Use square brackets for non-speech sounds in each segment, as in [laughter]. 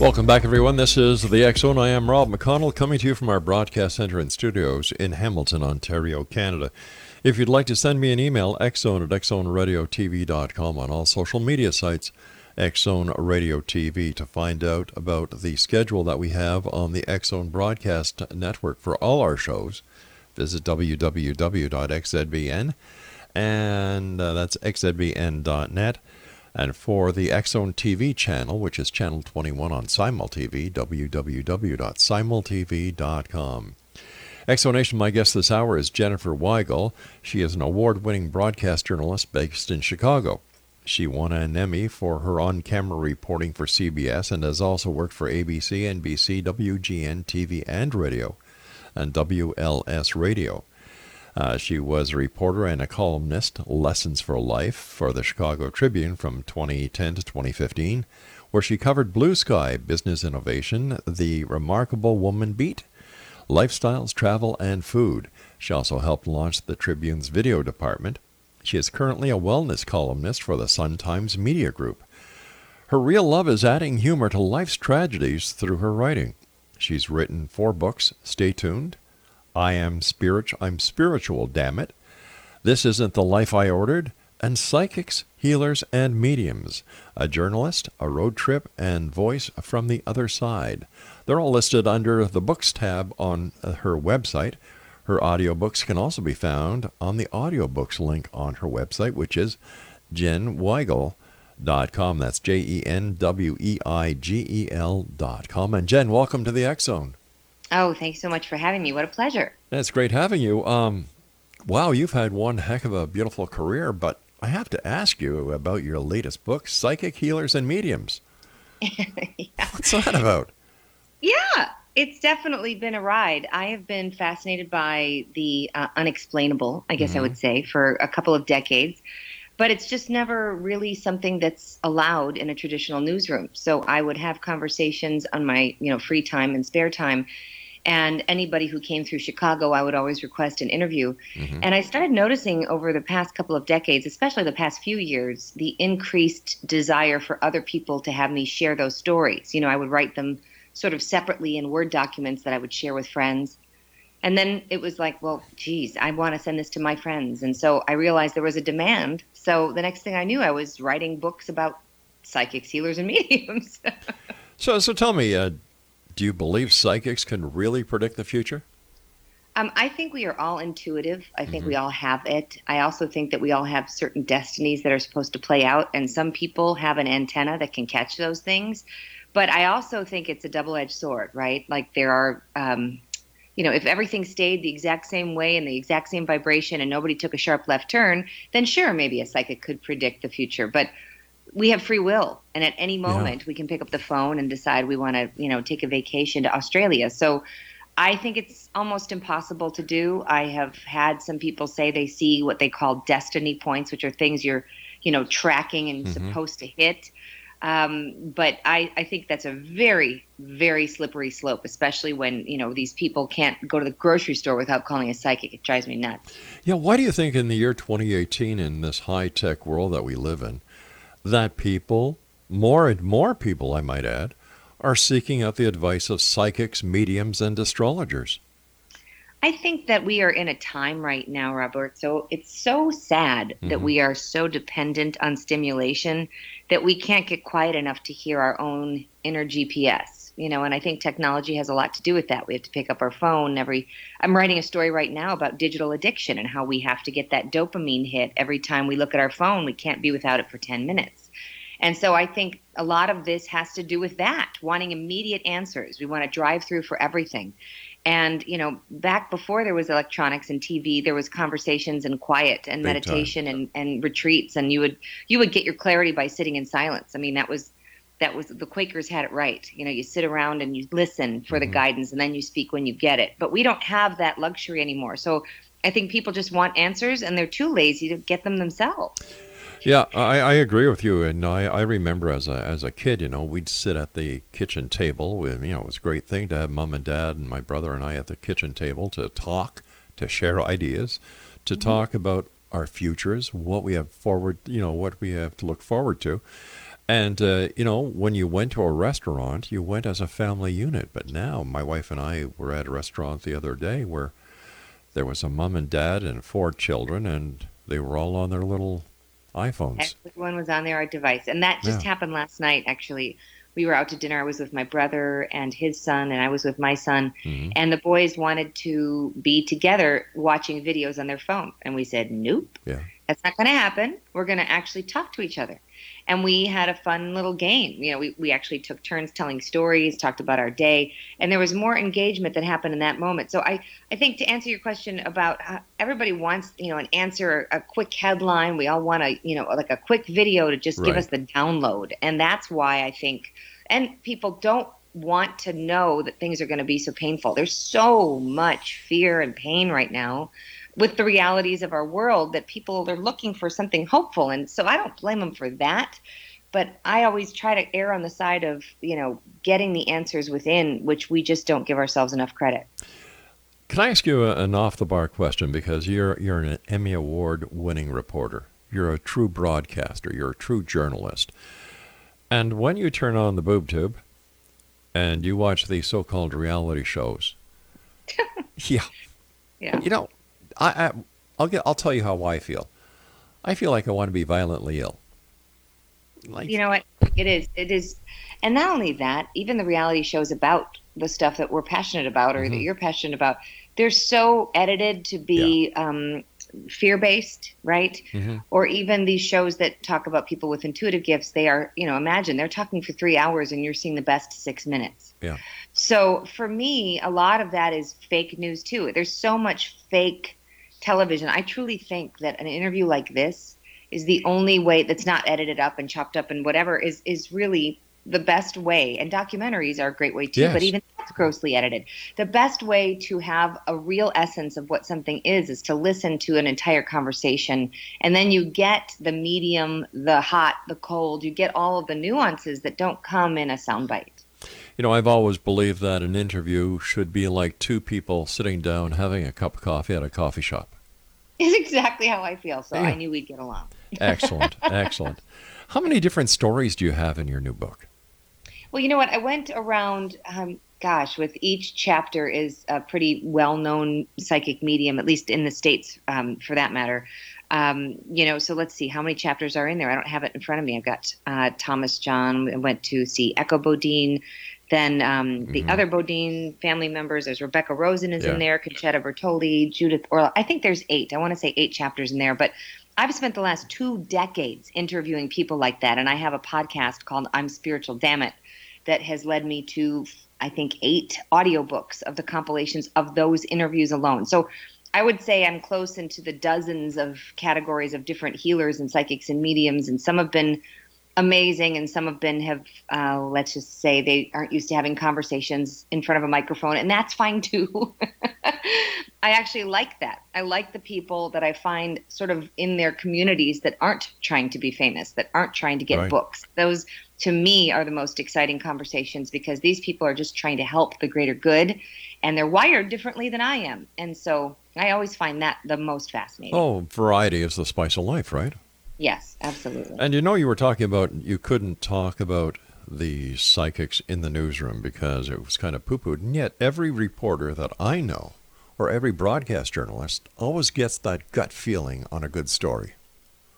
Welcome back, everyone. This is the Zone. I am Rob McConnell, coming to you from our broadcast center and studios in Hamilton, Ontario, Canada. If you'd like to send me an email, xzone at xzoneradiotv.com on all social media sites, Xzone Radio TV, to find out about the schedule that we have on the Xzone Broadcast Network for all our shows. Visit www.xzbn, and uh, that's xzbn.net. And for the X Zone TV channel, which is channel 21 on SimulTV, www.simultv.com. Exonation, my guest this hour is Jenniffer Weigel. She is an award winning broadcast journalist based in Chicago. She won an Emmy for her on camera reporting for CBS and has also worked for ABC, NBC, WGN TV and radio, and WLS Radio. Uh, she was a reporter and a columnist, Lessons for Life, for the Chicago Tribune from 2010 to 2015, where she covered Blue Sky, business innovation, the Remarkable Woman Beat, lifestyles, travel, and food. She also helped launch the Tribune's video department. She is currently a wellness columnist for the Sun Times Media Group. Her real love is adding humor to life's tragedies through her writing. She's written four books. Stay tuned. I am spiritual. I'm spiritual. Damn it. This isn't the life I ordered. And psychics, healers, and mediums. A journalist, a road trip, and voice from the other side. They're all listed under the books tab on uh, her website. Her audiobooks can also be found on the audiobooks link on her website, which is jenweigel.com. That's J E N W E I G E L.com. And Jen, welcome to the X Zone. Oh, thanks so much for having me. What a pleasure. It's great having you. Um, wow, you've had one heck of a beautiful career, but I have to ask you about your latest book, Psychic Healers and Mediums. yeah. [laughs] What's that about? Yeah, it's definitely been a ride. I have been fascinated by the uh, unexplainable, I guess Mhm. I would say, for a couple of decades. But it's just never really something that's allowed in a traditional newsroom. So I would have conversations on my, you know, free time and spare time. And anybody who came through Chicago, I would always request an interview. Mhm. And I started noticing over the past couple of decades, especially the past few years, the increased desire for other people to have me share those stories. You know, I would write them sort of separately in Word documents that I would share with friends. And then it was like, well, geez, I want to send this to my friends. And so I realized there was a demand. So the next thing I knew, I was writing books about psychics, healers, and [laughs] mediums. So, so tell me, uh, do you believe psychics can really predict the future? Um, I think we are all intuitive. I think we all have it. I also think that we all have certain destinies that are supposed to play out, and some people have an antenna that can catch those things. But I also think it's a double edged sword, right? Like there are, um, you know, if everything stayed the exact same way and the exact same vibration and nobody took a sharp left turn, then sure, maybe a psychic could predict the future. But we have free will, and at any moment we can pick up the phone and decide we want to, you know, take a vacation to Australia. So I think it's almost impossible to do. I have had some people say they see what they call destiny points, which are things you're, you know, tracking and supposed to hit. Um, but I, I think that's a very, very slippery slope, especially when, you know, these people can't go to the grocery store without calling a psychic. It drives me nuts. Yeah, why do you think in the year 2018, in this high tech world that we live in, that people, more and more people, I might add, are seeking out the advice of psychics, mediums, and astrologers? I think that we are in a time right now, Robert. So it's so sad mm-hmm. that we are so dependent on stimulation that we can't get quiet enough to hear our own inner GPS. You know, and I think technology has a lot to do with that. We have to pick up our phone every. I'm writing a story right now about digital addiction and how we have to get that dopamine hit every time we look at our phone. We can't be without it for 10 minutes. And so I think a lot of this has to do with that, wanting immediate answers. We want to drive through for everything. And you know, back before there was electronics and TV, there was conversations and quiet and Big meditation and, and retreats, and you would you would get your clarity by sitting in silence. I mean, that was that was the Quakers had it right. You know, you sit around and you listen for mm-hmm. the guidance, and then you speak when you get it. But we don't have that luxury anymore. So I think people just want answers, and they're too lazy to get them themselves. Yeah, I, I agree with you. And I, I remember as a, as a kid, you know, we'd sit at the kitchen table with, you know, it was a great thing to have mom and dad and my brother and I at the kitchen table to talk, to share ideas, to mm-hmm. talk about our futures, what we have forward, you know, what we have to look forward to. And, uh, you know, when you went to a restaurant, you went as a family unit. But now my wife and I were at a restaurant the other day where there was a mom and dad and four children, and they were all on their little iPhones. Everyone was on their device, and that just yeah. happened last night. Actually, we were out to dinner. I was with my brother and his son, and I was with my son. Mm-hmm. And the boys wanted to be together watching videos on their phone, and we said, "Nope, yeah. That's not going to happen. We're going to actually talk to each other." and we had a fun little game. You know, we, we actually took turns telling stories, talked about our day, and there was more engagement that happened in that moment. So I, I think to answer your question about how everybody wants, you know, an answer, a quick headline. We all want a, you know, like a quick video to just right. give us the download. And that's why I think, and people don't want to know that things are going to be so painful. There's so much fear and pain right now with the realities of our world that people are looking for something hopeful. And so I don't blame them for that. But I always try to err on the side of, you know, getting the answers within, which we just don't give ourselves enough credit. Can I ask you an off the bar question? Because you're, you're an Emmy Award winning reporter, you're a true broadcaster, you're a true journalist. And when you turn on the boob tube and you watch these so called reality shows, [laughs] yeah. Yeah. You know, I, I I'll get I'll tell you how I feel. I feel like I want to be violently ill. Like you know what it is it is and not only that, even the reality shows about the stuff that we're passionate about or mm-hmm. that you're passionate about, they're so edited to be yeah. um, fear based, right? Mm-hmm. Or even these shows that talk about people with intuitive gifts, they are, you know, imagine they're talking for three hours and you're seeing the best six minutes. Yeah. So for me, a lot of that is fake news too. There's so much fake television, I truly think that an interview like this is the only way that's not edited up and chopped up and whatever is is really the best way. And documentaries are a great way too, yes. but even that's grossly edited. The best way to have a real essence of what something is is to listen to an entire conversation and then you get the medium, the hot, the cold, you get all of the nuances that don't come in a soundbite. You know, I've always believed that an interview should be like two people sitting down having a cup of coffee at a coffee shop. Is exactly how I feel. So yeah. I knew we'd get along. excellent, [laughs] excellent. How many different stories do you have in your new book? Well, you know what? I went around. Um, gosh, with each chapter is a pretty well-known psychic medium, at least in the states, um, for that matter. Um, you know, so let's see how many chapters are in there. I don't have it in front of me. I've got uh, Thomas John. I went to see Echo Bodine. Then um, the mm-hmm. other Bodine family members, there's Rebecca Rosen is yeah. in there, Concetta Bertoldi, Judith Orloff. I think there's eight. I want to say eight chapters in there, but I've spent the last two decades interviewing people like that, and I have a podcast called I'm Spiritual Damn It that has led me to I think eight audiobooks of the compilations of those interviews alone. So I would say I'm close into the dozens of categories of different healers and psychics and mediums, and some have been amazing and some have been have uh, let's just say they aren't used to having conversations in front of a microphone and that's fine too. [laughs] I actually like that. I like the people that i find sort of in their communities that aren't trying to be famous that aren't trying to get right. books. Those to me are the most exciting conversations because these people are just trying to help the greater good and they're wired differently than i am. And so i always find that the most fascinating. Oh variety is the spice of life right Yes, absolutely. And you know, you were talking about you couldn't talk about the psychics in the newsroom because it was kind of poo pooed. And yet, every reporter that I know or every broadcast journalist always gets that gut feeling on a good story.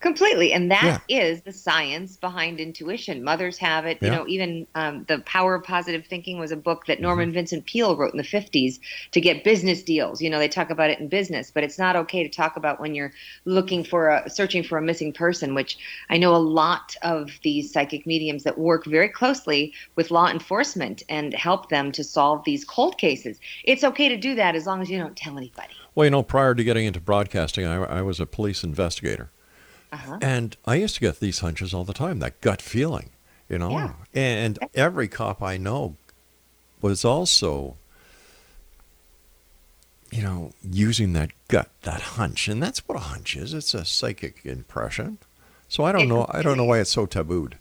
Completely. And that yeah. is the science behind intuition. Mothers have it. Yeah. You know, even um, The Power of Positive Thinking was a book that Norman mm-hmm. Vincent Peale wrote in the 50s to get business deals. You know, they talk about it in business, but it's not okay to talk about when you're looking for a, searching for a missing person, which I know a lot of these psychic mediums that work very closely with law enforcement and help them to solve these cold cases. It's okay to do that as long as you don't tell anybody. Well, you know, prior to getting into broadcasting, I, I was a police investigator. Uh-huh. And I used to get these hunches all the time, that gut feeling, you know. Yeah. And every cop I know was also, you know, using that gut, that hunch. And that's what a hunch is. It's a psychic impression. So I don't know. I don't know why it's so tabooed.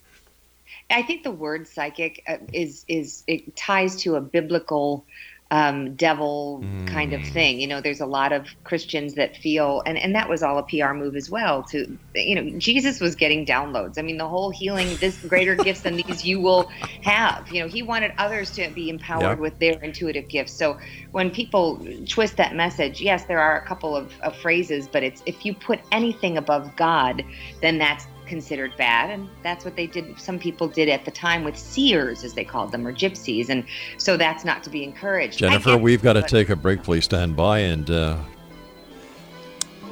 I think the word psychic uh, is is it ties to a biblical um, devil mm. kind of mm. thing. You know, there's a lot of Christians that feel, and, and that was all a PR move as well. To you know, Jesus was getting downloads. I mean, the whole healing, this greater gifts than these you will have. You know, he wanted others to be empowered yep. with their intuitive gifts. So when people twist that message, yes, there are a couple of, of phrases, but it's if you put anything above God, then that's considered bad and that's what they did some people did at the time with seers as they called them or gypsies and so that's not to be encouraged. Jenniffer we've got to take a break. Please stand by and uh,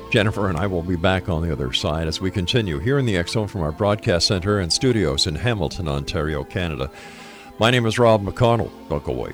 jenniffer and i will be back on the other side as we continue here in the zone from our broadcast center and studios in hamilton ontario canada. My name is rob mcconnell. Don't go away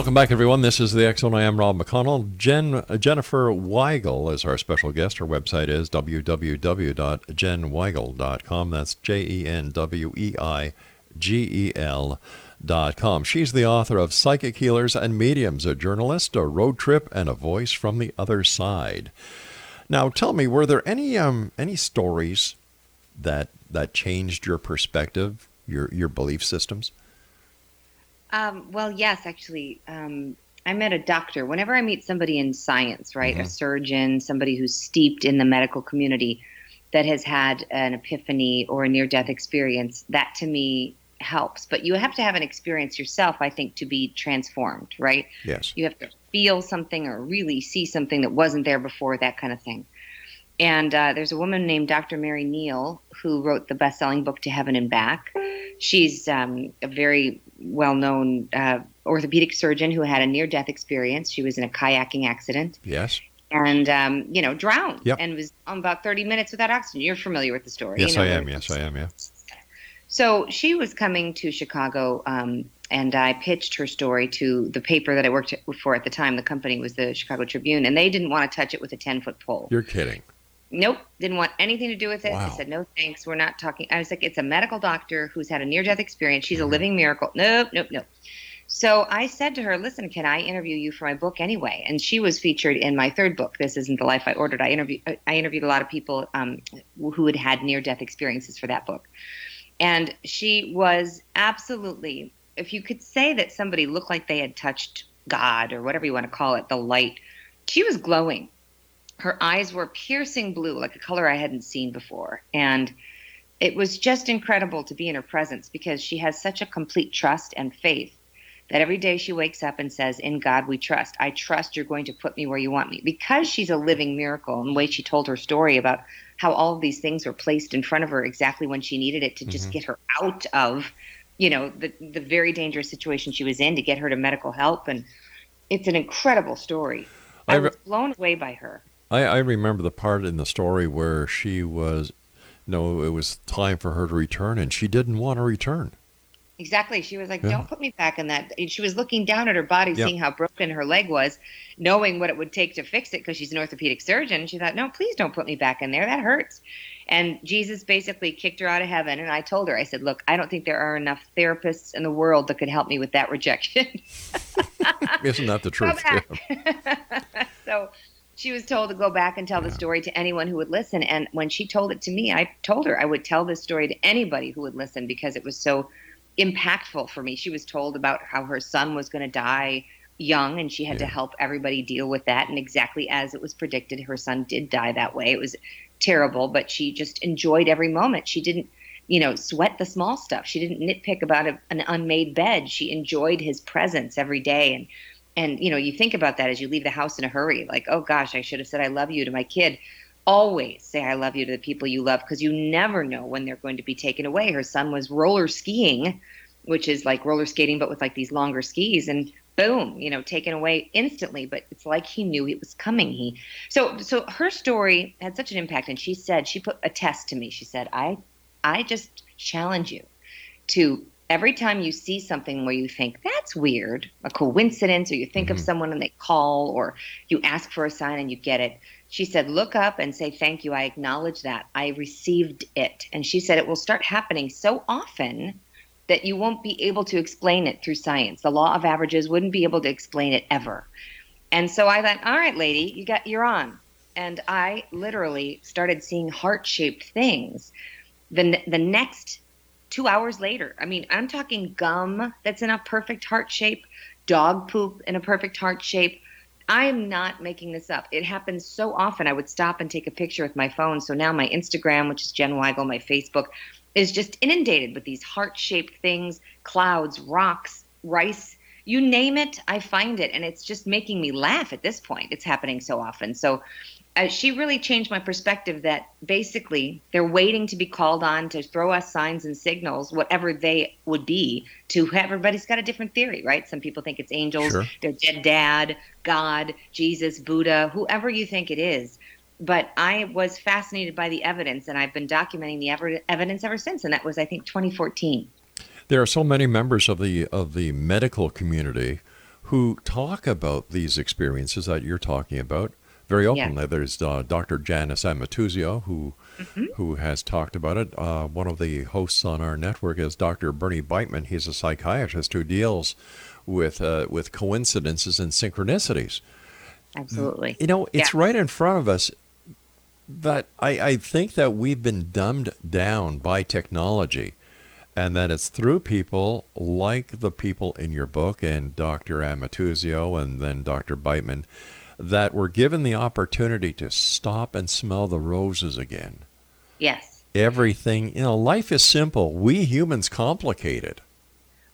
Welcome back, everyone. This is the Zone. I am Rob McConnell. Jen, uh, Jenniffer Weigel is our special guest. Her website is www.jenweigel.com. That's J E N W E I G E L. Dot com. She's the author of Psychic Healers and Mediums, a journalist, a road trip, and a voice from the other side. Now, tell me, were there any um, any stories that that changed your perspective, your your belief systems? Um, well, yes, actually. Um, I met a doctor. Whenever I meet somebody in science, right, mm-hmm. a surgeon, somebody who's steeped in the medical community that has had an epiphany or a near death experience, that to me helps. But you have to have an experience yourself, I think, to be transformed, right? Yes. You have to feel something or really see something that wasn't there before, that kind of thing. And uh, there's a woman named Dr. Mary Neal who wrote the best selling book To Heaven and Back. She's um, a very well known uh, orthopedic surgeon who had a near death experience. She was in a kayaking accident. Yes. And, um, you know, drowned yep. and was on about 30 minutes without oxygen. You're familiar with the story. Yes, you know, I am. Yes, I am. Yeah. So she was coming to Chicago, um, and I pitched her story to the paper that I worked for at the time. The company was the Chicago Tribune, and they didn't want to touch it with a 10 foot pole. You're kidding. Nope, didn't want anything to do with it. Wow. I said, no thanks. We're not talking. I was like, it's a medical doctor who's had a near death experience. She's mm-hmm. a living miracle. Nope, nope, nope. So I said to her, listen, can I interview you for my book anyway? And she was featured in my third book. This isn't the life I ordered. I interviewed, I interviewed a lot of people um, who had had near death experiences for that book. And she was absolutely, if you could say that somebody looked like they had touched God or whatever you want to call it, the light, she was glowing her eyes were piercing blue, like a color I hadn't seen before. And it was just incredible to be in her presence because she has such a complete trust and faith that every day she wakes up and says, In God we trust. I trust you're going to put me where you want me. Because she's a living miracle, and the way she told her story about how all of these things were placed in front of her exactly when she needed it to just mm-hmm. get her out of you know, the the very dangerous situation she was in to get her to medical help, and it's an incredible story. I, I was blown away by her. I, I remember the part in the story where she was, you know, it was time for her to return, and she didn't want to return. Exactly. She was like, yeah. "Don't put me back in that." And She was looking down at her body, seeing how broken her leg was, knowing what it would take to fix it because she's an orthopedic surgeon. She thought, "No, please don't put me back in there. That hurts." And Jesus basically kicked her out of heaven. And I told her, I said, "Look, I don't think there are enough therapists in the world that could help me with that rejection." [laughs] Isn't that the [laughs] truth? [laughs] so she was told to go back and tell yeah. the story to anyone who would listen. And when she told it to me, I told her I would tell this story to anybody who would listen because it was so impactful for me. She was told about how her son was going to die young and she had yeah. to help everybody deal with that. And exactly as it was predicted, her son did die that way. It was terrible, but she just enjoyed every moment. She didn't, you know, sweat the small stuff. She didn't nitpick about a, an unmade bed. She enjoyed his presence every day. And, and, you know, you think about that as you leave the house in a hurry, like, oh gosh, I should have said I love you to my kid always say I love you to the people you love because you never know when they're going to be taken away. Her son was roller skiing, which is like roller skating but with like these longer skis and boom, you know, taken away instantly, but it's like he knew it was coming. He So so her story had such an impact and she said she put a test to me. She said, "I I just challenge you to every time you see something where you think that's weird, a coincidence, or you think mm-hmm. of someone and they call, or you ask for a sign and you get it, she said, Look up and say, Thank you. I acknowledge that. I received it. And she said, It will start happening so often that you won't be able to explain it through science. The law of averages wouldn't be able to explain it ever. And so I thought, All right, lady, you got you're on. And I literally started seeing heart shaped things. The, the next two hours later, I mean, I'm talking gum that's in a perfect heart shape, dog poop in a perfect heart shape I am not making this up. It happens so often. I would stop and take a picture with my phone. So now my Instagram, which is Jen Weigel, my Facebook, is just inundated with these heart shaped things, clouds, rocks, rice, you name it, I find it. And it's just making me laugh at this point. It's happening so often. So uh, she really changed my perspective that basically they're waiting to be called on to throw us signs and signals, whatever they would be. To everybody's got a different theory, right? Some people think it's angels, sure. their dead dad, God, Jesus, Buddha, whoever you think it is. But I was fascinated by the evidence, and I've been documenting the ever- evidence ever since. And that was, I think, 2014. There are so many members of the of the medical community who talk about these experiences that you're talking about very openly. There's uh, Dr. Janis Amatuzio, who mm-hmm. who has talked about it. Uh, one of the hosts on our network is Dr. Bernie Beitman. He's a psychiatrist who deals with uh, with coincidences and synchronicities. Absolutely. You know, it's yeah. right in front of us. But I, I think that we've been dumbed down by technology and that it's through people like the people in your book and Dr. Amatuzio and then Dr. Beitman that we're given the opportunity to stop and smell the roses again. Yes. Everything, you know, life is simple. We humans complicate it.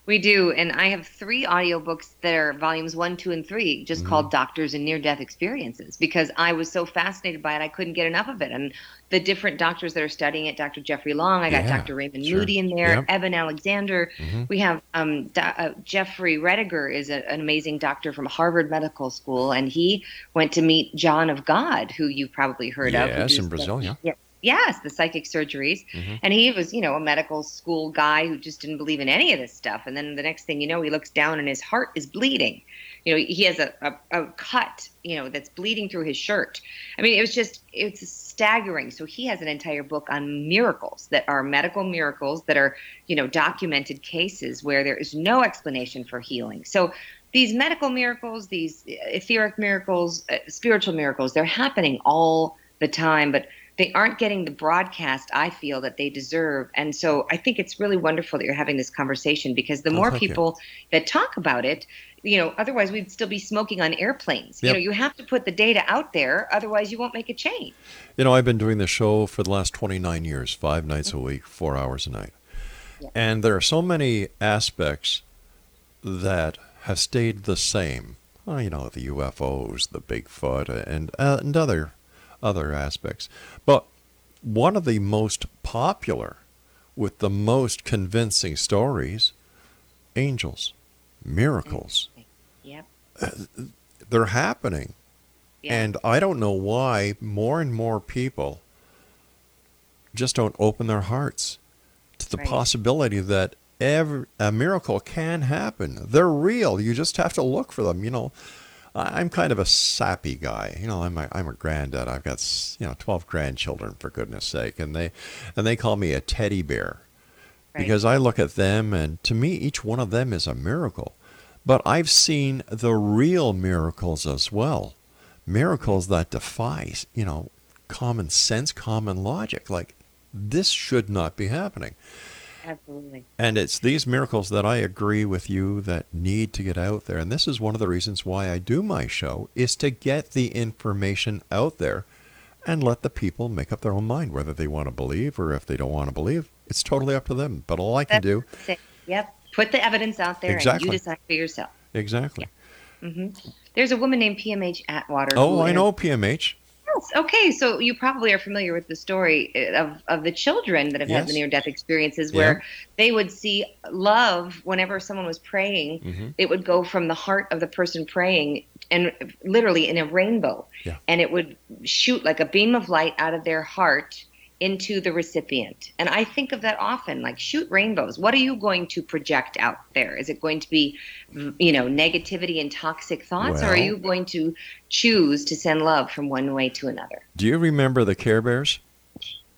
We do. And I have three audiobooks that are volumes one, two, and three, just mm-hmm. called Doctors and Near Death Experiences, because I was so fascinated by it, I couldn't get enough of it. And the different doctors that are studying it Dr. Jeffrey Long, I got yeah, Dr. Raymond sure. Moody in there, yep. Eben Alexander. Mm-hmm. We have um, Do- uh, Jeffrey Rediger, is a, an amazing doctor from Harvard Medical School, and he went to meet John of God, who you've probably heard yes, of. Yes, in Brazil, yeah. yeah yes, the psychic surgeries. Mm-hmm. And he was, you know, a medical school guy who just didn't believe in any of this stuff. And then the next thing you know, he looks down and his heart is bleeding. You know, he has a, a, a cut, you know, that's bleeding through his shirt. I mean, it was just, it's staggering. So he has an entire book on miracles that are medical miracles that are, you know, documented cases where there is no explanation for healing. So these medical miracles, these etheric miracles, uh, spiritual miracles, they're happening all the time. But they aren't getting the broadcast I feel that they deserve. And so I think it's really wonderful that you're having this conversation because the oh, more people you. that talk about it, you know, otherwise we'd still be smoking on airplanes. Yep. You know, you have to put the data out there, otherwise you won't make a change. You know, I've been doing this show for the last 29 years, five nights a week, four hours a night. Yeah. And there are so many aspects that have stayed the same. Well, you know, the UFOs, the Bigfoot, and, uh, and other other aspects. But one of the most popular with the most convincing stories angels, miracles. Yep. They're happening. Yeah. And I don't know why more and more people just don't open their hearts to the Right. possibility that every, a miracle can happen. They're real. You just have to look for them. You know, I'm kind of a sappy guy. You know, I'm a, I'm a granddad. I've got you know 12 grandchildren for goodness sake, and they and they call me a teddy bear Right. because I look at them and to me each one of them is a miracle. But I've seen the real miracles as well. Miracles that defy, you know, common sense, common logic. Like this should not be happening. Absolutely. And it's these miracles that I agree with you that need to get out there. And this is one of the reasons why I do my show is to get the information out there and let the people make up their own mind whether they want to believe or if they don't want to believe. It's totally up to them. But all I can do That's it. Yep. Put the evidence out there and Exactly. you decide for yourself. exactly. Mm-hmm. There's a woman named PMH Atwater. Oh, I know PMH. Yes. Okay, so you probably are familiar with the story uh, of, of the children that have had the near death experiences Yeah. where they would see love whenever someone was praying. Mhm. It would go from the heart of the person praying and literally in a rainbow. Yeah. And it would shoot like a beam of light out of their heart into the recipient. And I think of that often like shoot rainbows. What are you going to project out there? Is it going to be mm, you know negativity and toxic thoughts or are you going to choose to send love from one way to another? Do you remember the Care Bears?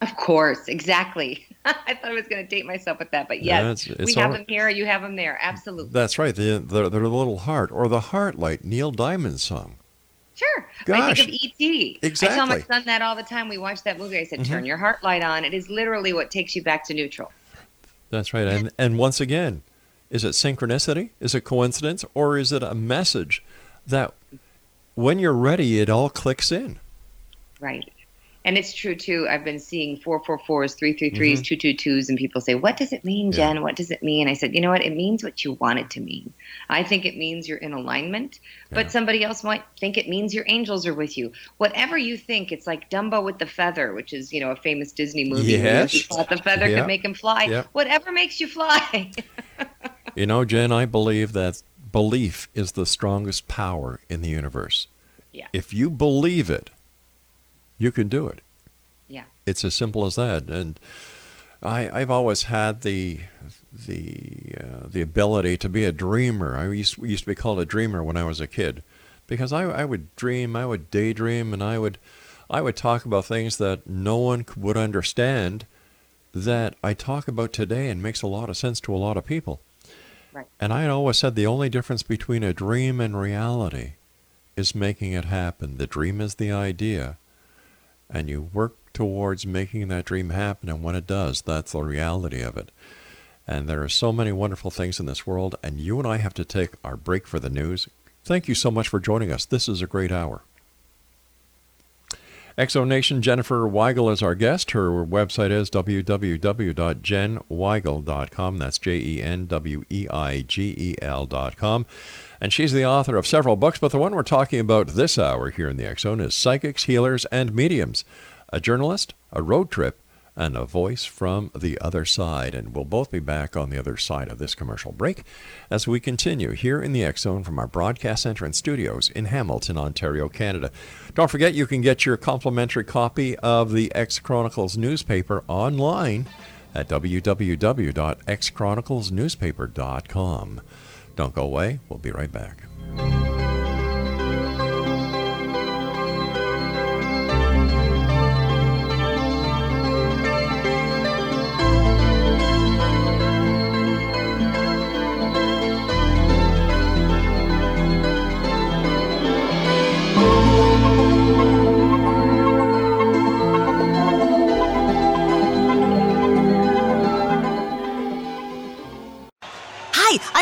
Of course, exactly. [laughs] I thought I was going to date myself with that, but yes, Yeah, it's- it's we have all- them here. You have them there. Absolutely. That's right. The, the, the little heart or the heart light, Neil Diamond song. Sure. I think of E.T. I tell my son that all the time. We watch that movie. I said, Mm-hmm. turn your heart light on. It is literally what takes you back to neutral. That's right. And and once again, is it synchronicity? Is it coincidence? Or is it a message that when you're ready, it all clicks in? Right. And it's true too. I've been seeing 444s, 333s, Mm-hmm. 222s, and people say, What does it mean, Jen? What does it mean? I said, You know what? It means what you want it to mean. I think it means you're in alignment, but Yeah. somebody else might think it means your angels are with you. Whatever you think, it's like Dumbo with the feather, which is, you know, a famous Disney movie. where Yes. he thought the feather Yeah. could make him fly. Yeah. Whatever makes you fly. [laughs] You know, Jen, I believe that belief is the strongest power in the universe. Yeah. If you believe it, you can do it. yeah. It's as simple as that. And I, I've always had the the uh, the ability to be a dreamer. I used, used to be called a dreamer when I was a kid, because I, I would dream, I would daydream, and I would I would talk about things that no one would understand. That I talk about today and makes a lot of sense to a lot of people. Right. And I had always said the only difference between a dream and reality is making it happen. The dream is the idea, and you work towards making that dream happen. And when it does, that's the reality of it. And there are so many wonderful things in this world, and you and I have to take our break for the news. Thank you so much for joining us. This is a great hour. Exo Nation, Jenniffer Weigel is our guest. Her website is www.jenweigel.com. That's J E N W E I G E L.com. And she's the author of several books, but the one we're talking about this hour here in the Zone is Psychics, Healers, and Mediums. A journalist, a road trip, and a voice from the other side. And we'll both be back on the other side of this commercial break as we continue here in the X Zone from our broadcast center and studios in Hamilton, Ontario, Canada. Don't forget you can get your complimentary copy of the X Chronicles newspaper online at www.xchroniclesnewspaper.com. Don't go away. We'll be right back.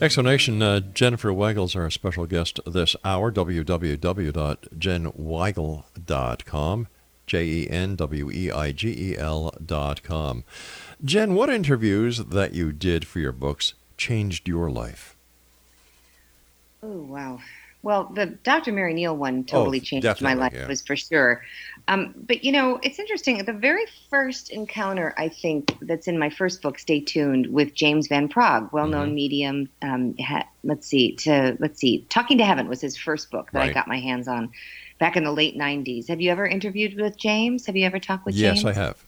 Exonation, uh, Jenniffer is our special guest this hour. www.jenweigel.com. J E N W E I G E L.com. Jen, what interviews that you did for your books changed your life? Oh, wow. Well, the Dr. Mary Neal one totally Oh, changed my life, yeah. was for sure. Um, but you know, it's interesting. The very first encounter, I think, that's in my first book, Stay Tuned, with James Van Praagh, well-known Mm-hmm. medium. Um, ha- let's see, to let's see, Talking to Heaven was his first book that I got my hands on back in the late '90s. Have you ever interviewed with James? Have you ever talked with yes, James? Yes, I have.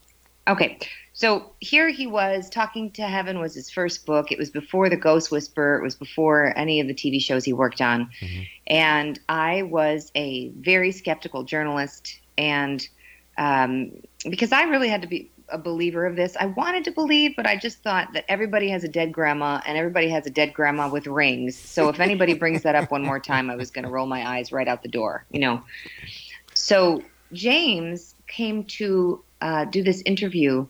Okay. So here he was, Talking to Heaven was his first book. It was before The Ghost Whisperer. It was before any of the TV shows he worked on. And I was a very skeptical journalist. And um, because I really had to be a believer of this, I wanted to believe, but I just thought that everybody has a dead grandma and everybody has a dead grandma with rings. So if anybody brings that up one more time, I was going to roll my eyes right out the door, you know. So James came to uh, do this interview,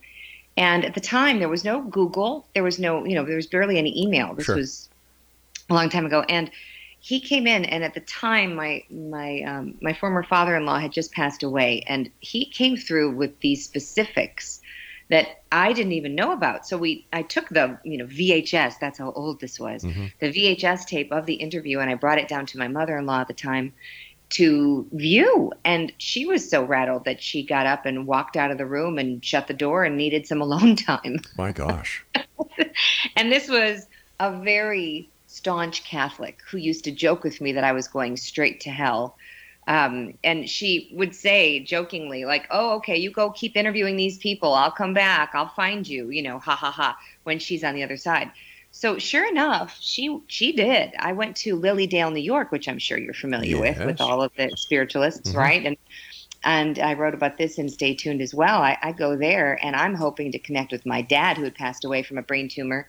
and at the time there was no Google, there was no, you know, there was barely any email. This Sure. was a long time ago, and he came in, and at the time my my um, my former father-in-law had just passed away, and he came through with these specifics that I didn't even know about. So we, I took the, you know, VHS. That's how old this was. Mm-hmm. The VHS tape of the interview, and I brought it down to my mother-in-law at the time to view. And she was so rattled that she got up and walked out of the room and shut the door and needed some [laughs] alone time. My gosh. [laughs] And this was a very staunch Catholic who used to joke with me that I was going straight to hell. Um, and she would say jokingly, like, "Oh, okay, you go keep interviewing these people. I'll come back. I'll find you." You know, ha ha ha. When she's on the other side. So sure enough, she she did. I went to Lily Dale, New York, which I'm sure you're familiar with, Yes. with all of the spiritualists, mm-hmm. right? And and I wrote about this in Stay Tuned as well. I, I go there, and I'm hoping to connect with my dad, who had passed away from a brain tumor.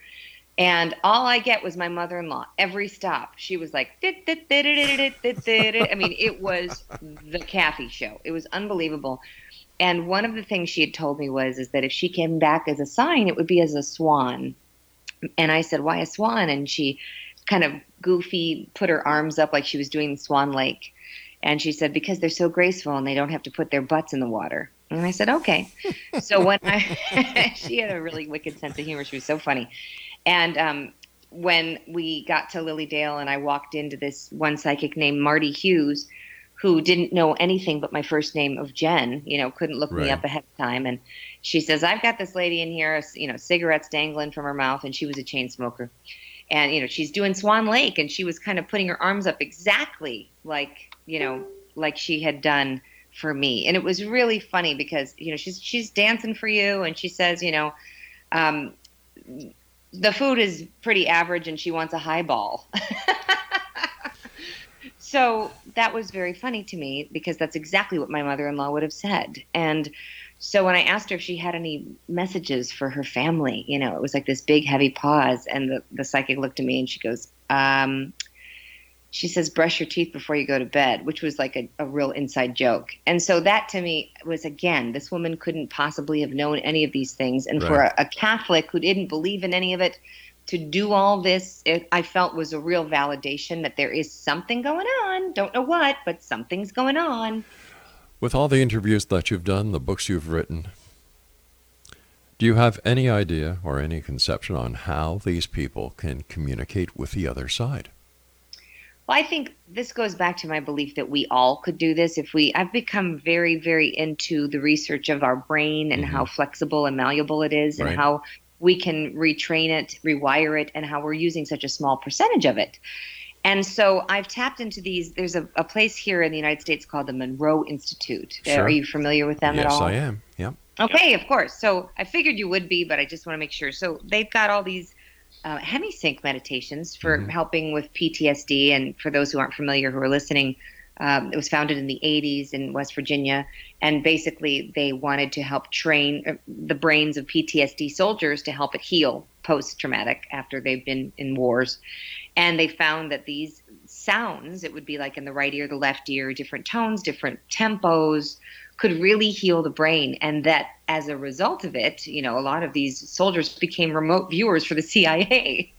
And all I get was my mother-in-law. Every stop, she was like. I mean, it was the Kathy show. It was unbelievable. And one of the things she had told me was, is that if she came back as a sign, it would be as a swan. And I said, "Why a swan?" And she kind of goofy put her arms up like she was doing Swan Lake. And she said, because they're so graceful and they don't have to put their butts in the water. And I said, okay. [laughs] so when I, [laughs] she had a really wicked sense of humor. She was so funny. And um, when we got to Lily Dale and I walked into this one psychic named Marty Hughes, who didn't know anything but my first name of Jen, you know, couldn't look Right. me up ahead of time. And she says, I've got this lady in here, you know, cigarettes dangling from her mouth, and she was a chain smoker. And, you know, she's doing Swan Lake, and she was kind of putting her arms up exactly like, you know, like she had done for me. And it was really funny because, you know, she's she's dancing for you, and she says, you know, um, the food is pretty average, and she wants a highball. [laughs] so that was very funny to me because that's exactly what my mother-in-law would have said. And so when I asked her if she had any messages for her family, you know, it was like this big heavy pause, and the, the psychic looked at me and she goes, um, she says, brush your teeth before you go to bed, which was like a, a real inside joke. And so that to me was again, this woman couldn't possibly have known any of these things. And for a, a Catholic who didn't believe in any of it, to do all this, it, I felt was a real validation that there is something going on. Don't know what, but something's going on. With all the interviews that you've done, the books you've written, do you have any idea or any conception on how these people can communicate with the other side? Well, I think this goes back to my belief that we all could do this if we. I've become very, very into the research of our brain and mm-hmm. how flexible and malleable it is, and how we can retrain it, rewire it, and how we're using such a small percentage of it. And so I've tapped into these. There's a, a place here in the United States called the Monroe Institute. Sure. Are you familiar with them at all? yes? I am. Yep. Okay, of course. So I figured you would be, but I just want to make sure. So they've got all these uh, hemisync meditations for helping with PTSD. And for those who aren't familiar who are listening, um, it was founded in the 80s in West Virginia. And basically, they wanted to help train uh, the brains of PTSD soldiers to help it heal post traumatic after they've been in wars. And they found that these sounds, it would be like in the right ear, the left ear, different tones, different tempos, could really heal the brain. And that as a result of it, you know, a lot of these soldiers became remote viewers for the [laughs] CIA.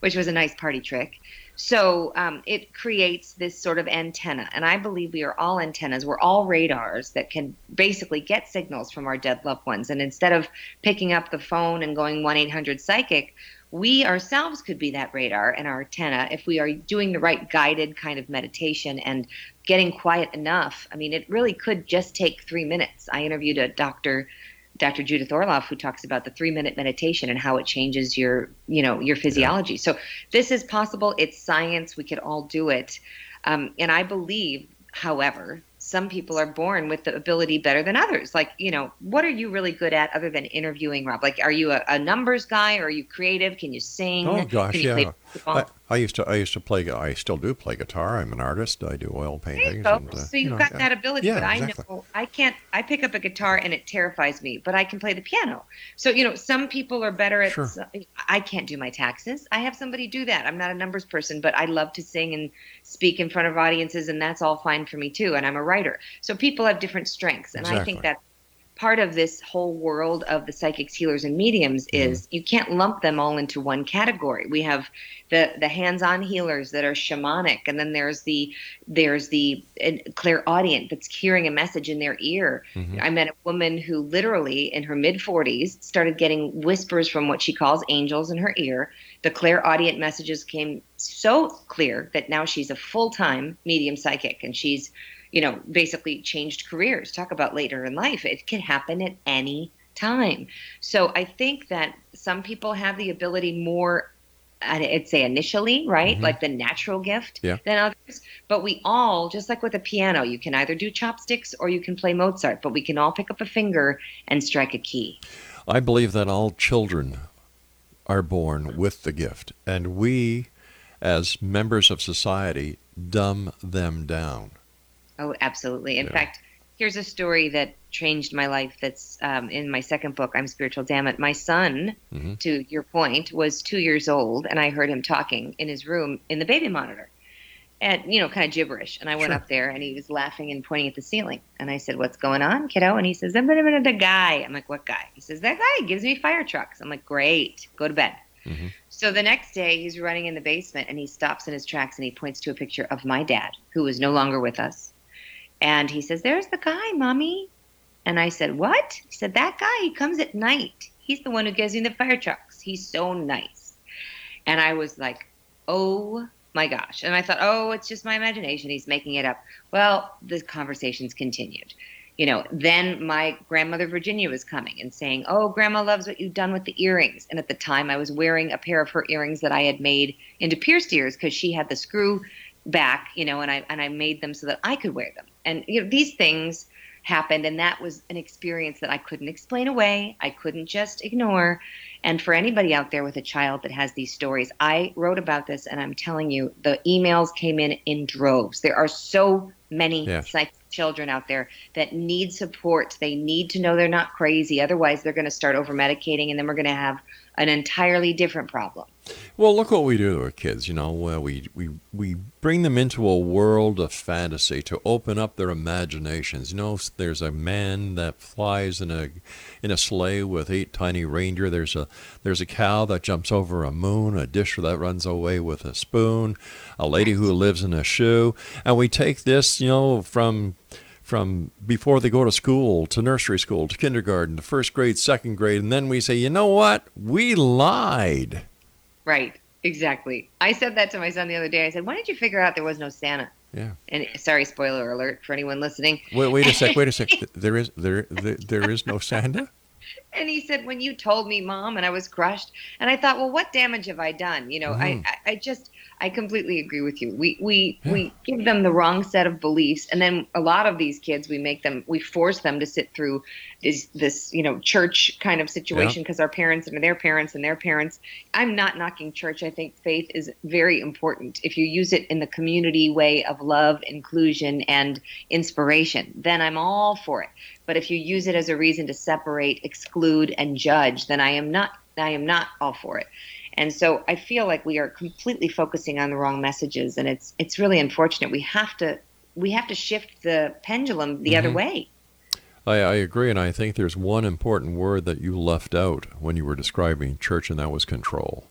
which was a nice party trick. So um, it creates this sort of antenna. And I believe we are all antennas. We're all radars that can basically get signals from our dead loved ones. And instead of picking up the phone and going 1 800 psychic, we ourselves could be that radar and our antenna if we are doing the right guided kind of meditation and getting quiet enough. I mean, it really could just take three minutes. I interviewed a doctor Dr. Judith Orloff, who talks about the three minute meditation and how it changes your, you know, your physiology. Yeah. So this is possible. It's science. We could all do it. Um, and I believe, however, some people are born with the ability better than others. Like, you know, what are you really good at other than interviewing, Rob? Like, are you a, a numbers guy? Or are you creative? Can you sing? Oh gosh, yeah. I, I, used to. I used to play. I still do play guitar. I'm an artist. I do oil paintings. And, uh, so you've you know, got that ability. Yeah, but exactly. I know I can't. I pick up a guitar and it terrifies me. But I can play the piano. So you know, some people are better at. Sure. I can't do my taxes. I have somebody do that. I'm not a numbers person, but I love to sing and speak in front of audiences, and that's all fine for me too. And I'm a writer. So people have different strengths, and exactly. I think that part of this whole world of the psychics, healers, and mediums mm-hmm. is you can't lump them all into one category. We have the the hands-on healers that are shamanic, and then there's the there's the clairaudient that's hearing a message in their ear. Mm-hmm. I met a woman who literally in her mid 40s started getting whispers from what she calls angels in her ear. The clairaudient messages came so clear that now she's a full-time medium psychic, and she's you know, basically changed careers. Talk about later in life. It can happen at any time. So I think that some people have the ability more I'd say initially, right? Mm-hmm. Like the natural gift yeah. than others. But we all, just like with a piano, you can either do chopsticks or you can play Mozart, but we can all pick up a finger and strike a key. I believe that all children are born with the gift, and we, as members of society, dumb them down. Oh, absolutely. In yeah. fact, here's a story that changed my life that's um, in my second book, I'm Spiritual Damn It. My son, mm-hmm. to your point, was two years old, and I heard him talking in his room in the baby monitor. And, you know, kind of gibberish. And I went sure. up there and he was laughing and pointing at the ceiling. And I said, What's going on, kiddo? And he says, I'm the guy. I'm like, What guy? He says, That guy gives me fire trucks. I'm like, Great, go to bed. Mm-hmm. So the next day, he's running in the basement and he stops in his tracks and he points to a picture of my dad, who is no longer with us and he says, There's the guy, mommy. And I said, What? He said, That guy, he comes at night. He's the one who gives me the fire trucks. He's so nice. And I was like, Oh my gosh. And I thought, Oh, it's just my imagination. He's making it up. Well, the conversations continued. You know, then my grandmother Virginia was coming and saying, Oh, grandma loves what you've done with the earrings. And at the time, I was wearing a pair of her earrings that I had made into pierced ears because she had the screw back, you know, and I and I made them so that I could wear them. And you know, these things happened and that was an experience that I couldn't explain away. I couldn't just ignore. And for anybody out there with a child that has these stories, I wrote about this and I'm telling you, the emails came in in droves. There are so many yes. children out there that need support. They need to know they're not crazy. Otherwise, they're going to start over medicating and then we're going to have an entirely different problem. Well, look what we do to our kids. You know, we we we bring them into a world of fantasy to open up their imaginations. You know, there's a man that flies in a in a sleigh with eight tiny reindeer. There's a there's a cow that jumps over a moon. A dish that runs away with a spoon. A lady who lives in a shoe. And we take this, you know, from from before they go to school to nursery school to kindergarten to first grade, second grade, and then we say, you know what? We lied. Right. Exactly. I said that to my son the other day. I said, "Why did you figure out there was no Santa?" Yeah. And sorry, spoiler alert for anyone listening. Wait, wait a sec. Wait a sec. [laughs] There is there, there there is no Santa. And he said, "When you told me, mom," and I was crushed. And I thought, "Well, what damage have I done?" You know, mm-hmm. I I just I completely agree with you. We we yeah. we give them the wrong set of beliefs, and then a lot of these kids, we make them, we force them to sit through this this you know church kind of situation because yeah. our parents and their parents and their parents. I'm not knocking church. I think faith is very important. If you use it in the community way of love, inclusion, and inspiration, then I'm all for it. But if you use it as a reason to separate, exclude, and judge, then I am not. I am not all for it. And so I feel like we are completely focusing on the wrong messages, and it's it's really unfortunate. We have to we have to shift the pendulum the mm-hmm. other way. I, I agree, and I think there's one important word that you left out when you were describing church, and that was control.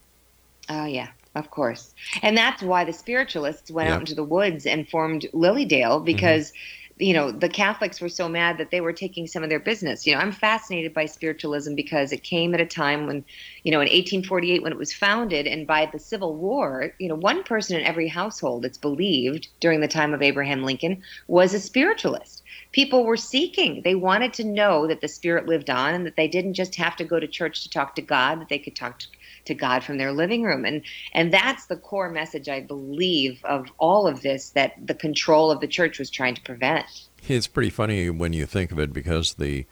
Oh yeah, of course. And that's why the spiritualists went Yep. out into the woods and formed Lily Dale because you know, the Catholics were so mad that they were taking some of their business. You know, I'm fascinated by spiritualism because it came at a time when, you know, in 1848 when it was founded and by the Civil War, you know, one person in every household, it's believed during the time of Abraham Lincoln, was a spiritualist. People were seeking. They wanted to know that the spirit lived on and that they didn't just have to go to church to talk to God, that they could talk to to God from their living room. And and that's the core message I believe of all of this that the control of the church was trying to prevent. It's pretty funny when you think of it because the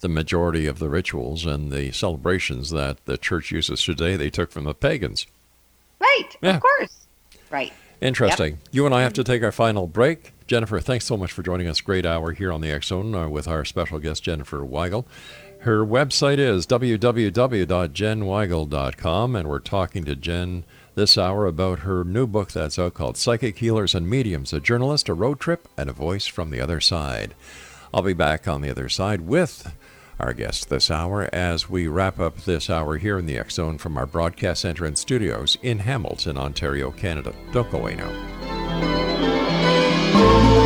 the majority of the rituals and the celebrations that the church uses today they took from the pagans. Right. Yeah. Of course. Right. Interesting. You and I have to take our final break. Jenniffer, thanks so much for joining us. Great hour here on the X Zone uh, with our special guest Jenniffer Weigel. Her website is www.jenweigel.com, and we're talking to Jen this hour about her new book that's out called Psychic Healers and Mediums A Journalist, a Road Trip, and a Voice from the Other Side. I'll be back on the other side with our guest this hour as we wrap up this hour here in the X Zone from our broadcast center and studios in Hamilton, Ontario, Canada. Don't go away now.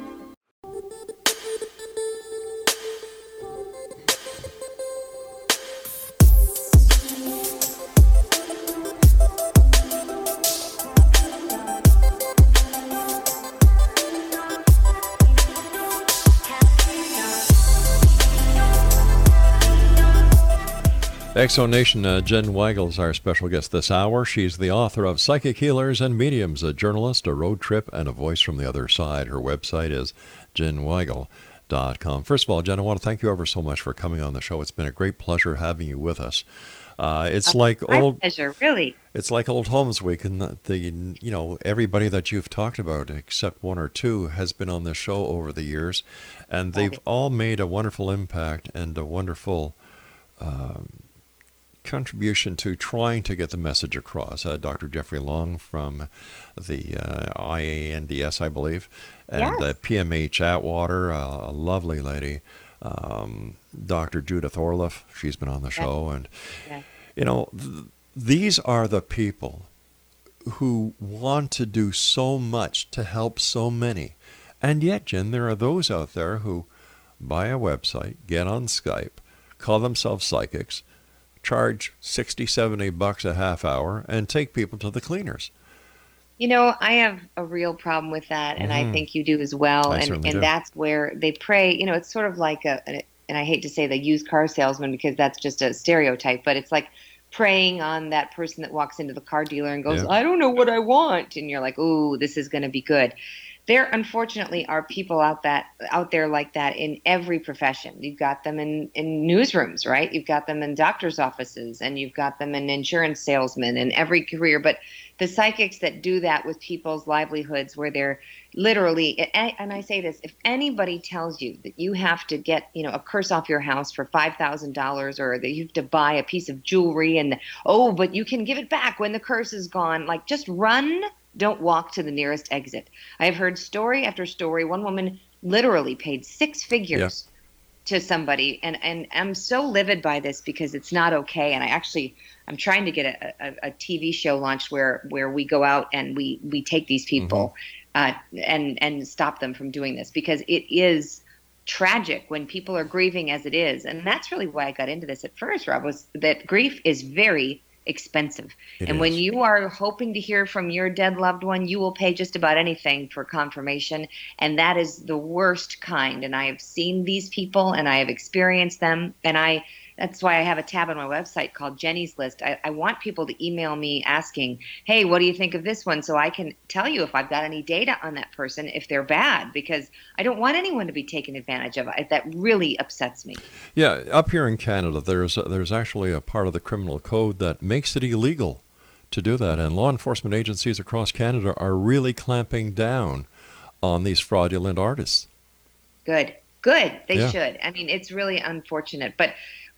Exo Nation, uh, Jen Weigel is our special guest this hour. She's the author of Psychic Healers and Mediums, a journalist, a road trip, and a voice from the other side. Her website is jenweigel.com. First of all, Jen, I want to thank you ever so much for coming on the show. It's been a great pleasure having you with us. Uh, it's like My old, pleasure, really. it's like old Holmes Week, and the, the you know everybody that you've talked about, except one or two, has been on the show over the years, and they've all made a wonderful impact and a wonderful um, contribution to trying to get the message across. Uh, Dr. Jeffrey Long from the uh, IANDS, I believe, and Yes. PMH Atwater, uh, a lovely lady. Um, Dr. Judith Orloff, she's been on the show, and Yeah. you know, th- these are the people who want to do so much to help so many. And yet, Jen, there are those out there who buy a website, get on Skype, call themselves psychics, charge 60, 70 bucks a half hour, and take people to the cleaners. You know, I have a real problem with that, and I Mhm. think you do as well. I and and do. that's where they prey. You know, it's sort of like a, and I hate to say the used car salesman because that's just a stereotype, but it's like preying on that person that walks into the car dealer and goes, Yeah. "I don't know what I want," and you're like, "Ooh, this is going to be good." There, unfortunately, are people out that out there like that in every profession. You've got them in in newsrooms, right? You've got them in doctors' offices, and you've got them in insurance salesmen in every career. But the psychics that do that with people's livelihoods where they're literally and I say this if anybody tells you that you have to get you know a curse off your house for $5000 or that you have to buy a piece of jewelry and oh but you can give it back when the curse is gone like just run don't walk to the nearest exit. I've heard story after story. One woman literally paid six figures to somebody and and I'm so livid by this because it's not okay. And I actually I'm trying to get a, a, a TV show launched where where we go out and we we take these people uh, and and stop them from doing this because it is tragic when people are grieving as it is. And that's really why I got into this at first Rob was that grief is very expensive. It and when you are hoping to hear from your dead loved one, you will pay just about anything for confirmation. And that is the worst kind. And I have seen these people and I have experienced them. And I, that's why I have a tab on my website called Jenny's List. I, I want people to email me asking, hey, what do you think of this one? So I can tell you if I've got any data on that person, if they're bad, because I don't want anyone to be taken advantage of. I, that really upsets me. Yeah, up here in Canada, there's there's actually a part of the criminal code that makes it illegal to do that, and law enforcement agencies across Canada are really clamping down on these fraudulent artists. Good. Good. They Yeah. should. I mean, it's really unfortunate. But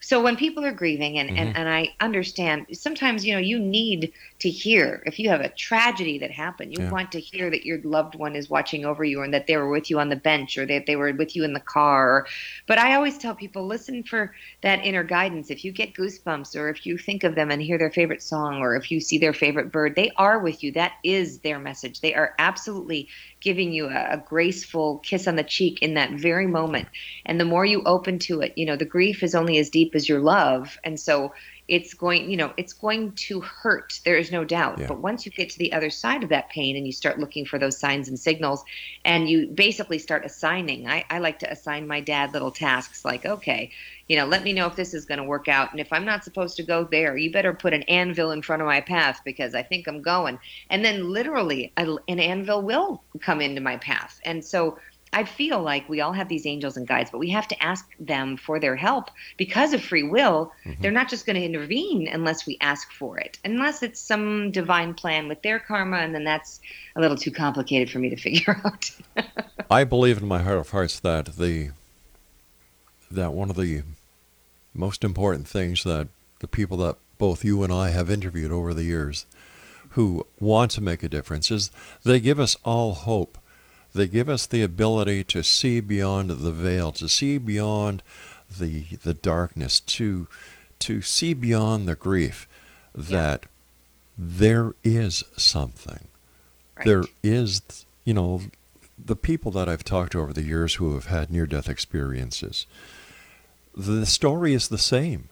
so when people are grieving, and, Mm-hmm. and, and I understand, sometimes, you know, you need to hear if you have a tragedy that happened, you Yeah. want to hear that your loved one is watching over you and that they were with you on the bench or that they were with you in the car. But I always tell people listen for that inner guidance. If you get goosebumps or if you think of them and hear their favorite song or if you see their favorite bird, they are with you. That is their message. They are absolutely giving you a, a graceful kiss on the cheek in that very moment. And the more you open to it, you know, the grief is only as deep as your love. And so it's going, you know, it's going to hurt. There is no doubt. Yeah. But once you get to the other side of that pain and you start looking for those signs and signals and you basically start assigning, I, I like to assign my dad little tasks like, okay, you know, let me know if this is going to work out. And if I'm not supposed to go there, you better put an anvil in front of my path because I think I'm going. And then literally, a, an anvil will come into my path. And so I feel like we all have these angels and guides, but we have to ask them for their help because of free will. Mm-hmm. They're not just going to intervene unless we ask for it, unless it's some divine plan with their karma. And then that's a little too complicated for me to [laughs] figure out. I believe in my heart of hearts that the that one of the most important things that the people that both you and I have interviewed over the years who want to make a difference is they give us all hope. They give us the ability to see beyond the veil, to see beyond the the darkness, to to see beyond the grief that there is something Right. there is, you know, the people that I've talked to over the years who have had near death experiences, the story is the same.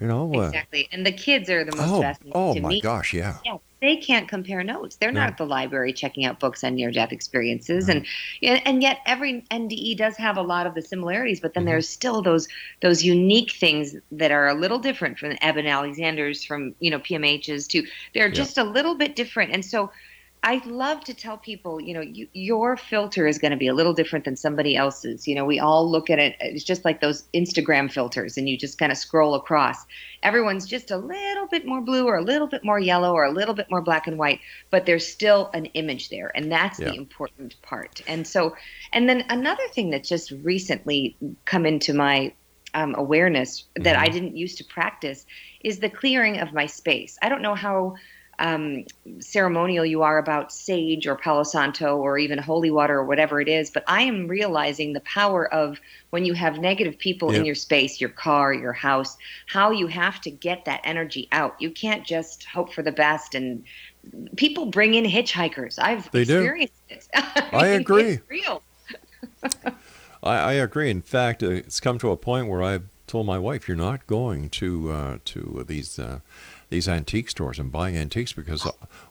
You know, uh, exactly. And the kids are the most oh, fascinating oh my me. gosh, yeah. Yeah, they can't compare notes. They're No. not at the library checking out books on near-death experiences, No. and and yet every NDE does have a lot of the similarities. But then Mhm. there's still those those unique things that are a little different from Eben Alexander's, from you know PMHs to they're Yeah. just a little bit different. And so I love to tell people, you know, you, your filter is going to be a little different than somebody else's. You know, we all look at it. It's just like those Instagram filters, and you just kind of scroll across. Everyone's just a little bit more blue, or a little bit more yellow, or a little bit more black and white, but there's still an image there, and that's Yeah. the important part. And so, and then another thing that's just recently come into my um, awareness that I didn't used to practice is the clearing of my space. I don't know how um, ceremonial you are about sage or Palo Santo or even holy water or whatever it is, but I am realizing the power of when you have negative people in your space, your car, your house, how you have to get that energy out. You can't just hope for the best and people bring in hitchhikers. I've They do. it. [laughs] I agree. Real. [laughs] I, I agree. In fact, uh, it's come to a point where I've told my wife, "You're not going to uh, to these uh, these antique stores and buying antiques because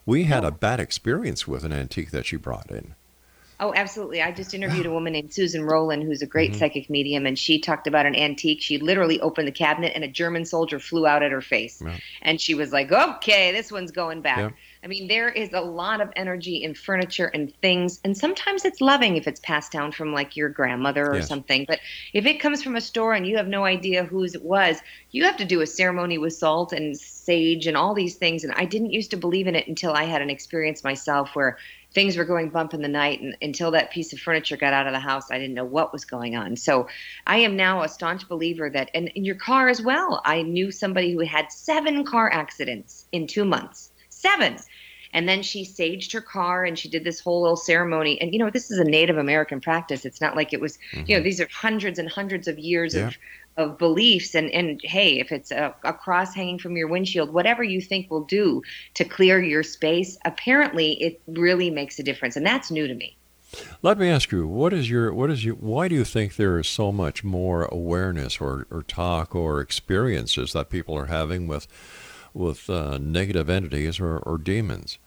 we had a bad experience with an antique that she brought in." Oh, absolutely. I just interviewed a woman named Susan Rowland, who's a great psychic medium, and she talked about an antique. She literally opened the cabinet, and a German soldier flew out at her face. Yeah. And she was like, okay, this one's going back. Yeah. I mean, there is a lot of energy in furniture and things, and sometimes it's loving if it's passed down from like your grandmother or Yes. something. But if it comes from a store and you have no idea whose it was, you have to do a ceremony with salt and sage and all these things. And I didn't used to believe in it until I had an experience myself where things were going bump in the night and until that piece of furniture got out of the house i didn't know what was going on so i am now a staunch believer that and in your car as well i knew somebody who had seven car accidents in two months seven. And then she saged her car and she did this whole little ceremony. And you know this is a native american practice. It's not like it was you know mm-hmm. these are hundreds and hundreds of years Yeah. of of beliefs. And and hey if it's a, a cross hanging from your windshield whatever you think will do to clear your space apparently it really makes a difference. And that's new to me. Let me ask you, what is your what is your why do you think there is so much more awareness or, or talk or experiences that people are having with with uh, negative entities or, or demons?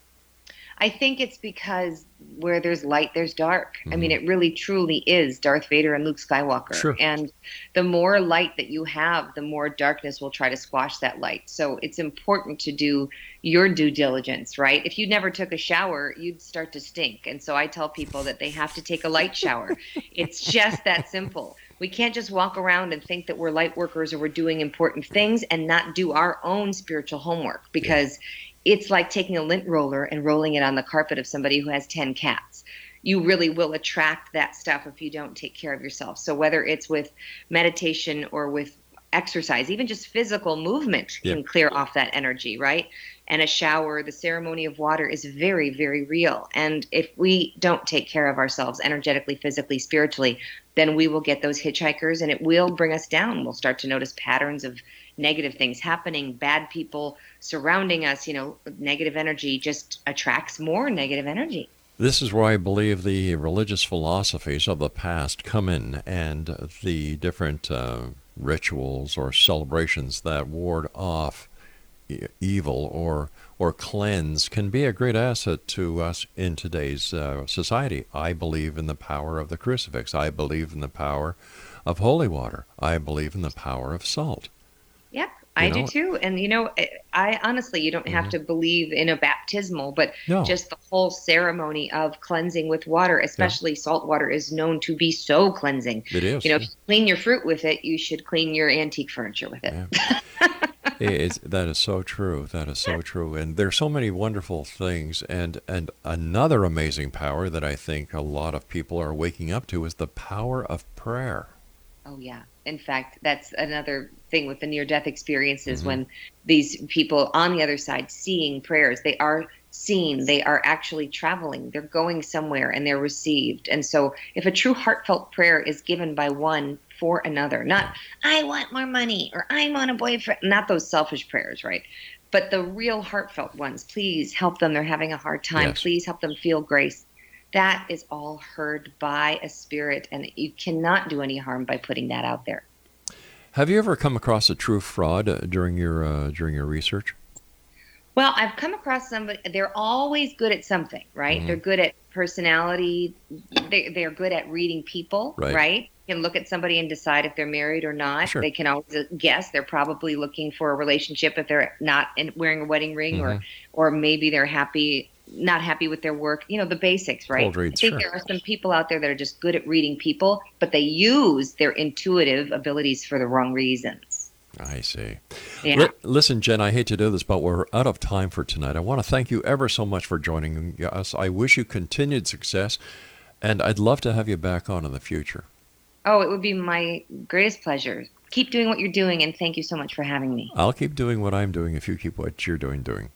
I think it's because where there's light, there's dark. Mm-hmm. I mean, it really truly is Darth Vader and Luke Skywalker. Sure. And the more light that you have, the more darkness will try to squash that light. So it's important to do your due diligence, right? If you never took a shower, you'd start to stink. And so I tell people that they have to take a light shower. [laughs] it's just that simple. We can't just walk around and think that we're light workers or we're doing important things and not do our own spiritual homework because it's like taking a lint roller and rolling it on the carpet of somebody who has 10 cats. You really will attract that stuff if you don't take care of yourself. So, whether it's with meditation or with exercise, even just physical movement Yeah. can clear off that energy, right? And a shower, the ceremony of water is very, very real. And if we don't take care of ourselves energetically, physically, spiritually, then we will get those hitchhikers and it will bring us down. We'll start to notice patterns of negative things happening, bad people surrounding us. You know, negative energy just attracts more negative energy. This is where I believe the religious philosophies of the past come in and the different uh, rituals or celebrations that ward off evil or or cleanse can be a great asset to us in today's uh, society. I believe in the power of the crucifix. I believe in the power of holy water. I believe in the power of salt. Yep, I know? do too. And you know, I- I honestly, you don't have to believe in a baptismal, but Mm-hmm. No. just the whole ceremony of cleansing with water, especially salt water, is known to be so cleansing. It is. You know, if you clean your fruit with it, you should clean your antique furniture with it. [laughs] It's, that is so true. That is so true. And there's so many wonderful things. And and another amazing power that I think a lot of people are waking up to is the power of prayer. Oh yeah. In fact, that's another thing with the near death experiences Mm-hmm. when these people on the other side seeing prayers, they are seen, they are actually traveling, they're going somewhere and they're received. And so if a true heartfelt prayer is given by one for another, not I want more money or I want a boyfriend, not those selfish prayers, right? But the real heartfelt ones, please help them. They're having a hard time. Yes. Please help them feel grace. That is all heard by a spirit, and you cannot do any harm by putting that out there. Have you ever come across a true fraud uh, during your uh, during your research? Well, I've come across somebody. They're always good at something, right? Mm-hmm. They're good at personality. They, they're good at reading people, Right. right? Can look at somebody and decide if they're married or not. Sure. They can always uh, guess. They're probably looking for a relationship if they're not in, wearing a wedding ring, Mm-hmm. or or maybe they're happy, not happy with their work. You know, the basics, right? Cold reads, I think sure. there are some people out there that are just good at reading people, but they use their intuitive abilities for the wrong reasons. I see. Yeah. Li- listen, Jen, I hate to do this, but we're out of time for tonight. I want to thank you ever so much for joining us. I wish you continued success, and I'd love to have you back on in the future. Oh, it would be my greatest pleasure. Keep doing what you're doing, and thank you so much for having me. I'll keep doing what I'm doing if you keep what you're doing doing.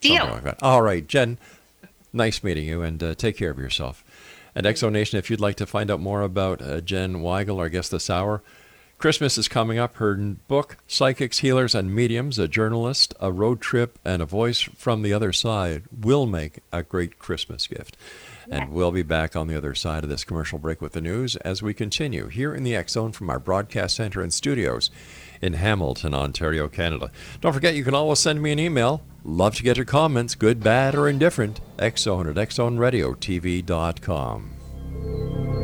Deal. Like. All right, Jen. Nice meeting you, and uh, take care of yourself. And Exonation, if you'd like to find out more about uh, Jen Weigel, our guest this hour, Christmas is coming up. Her book, Psychics, Healers, and Mediums, a journalist, a road trip, and a voice from the other side will make a great Christmas gift. And we'll be back on the other side of this commercial break with the news as we continue here in the X Zone from our broadcast center and studios in Hamilton, Ontario, Canada. Don't forget, you can always send me an email. Love to get your comments, good, bad, or indifferent. Xzone at xzoneradiotv.com.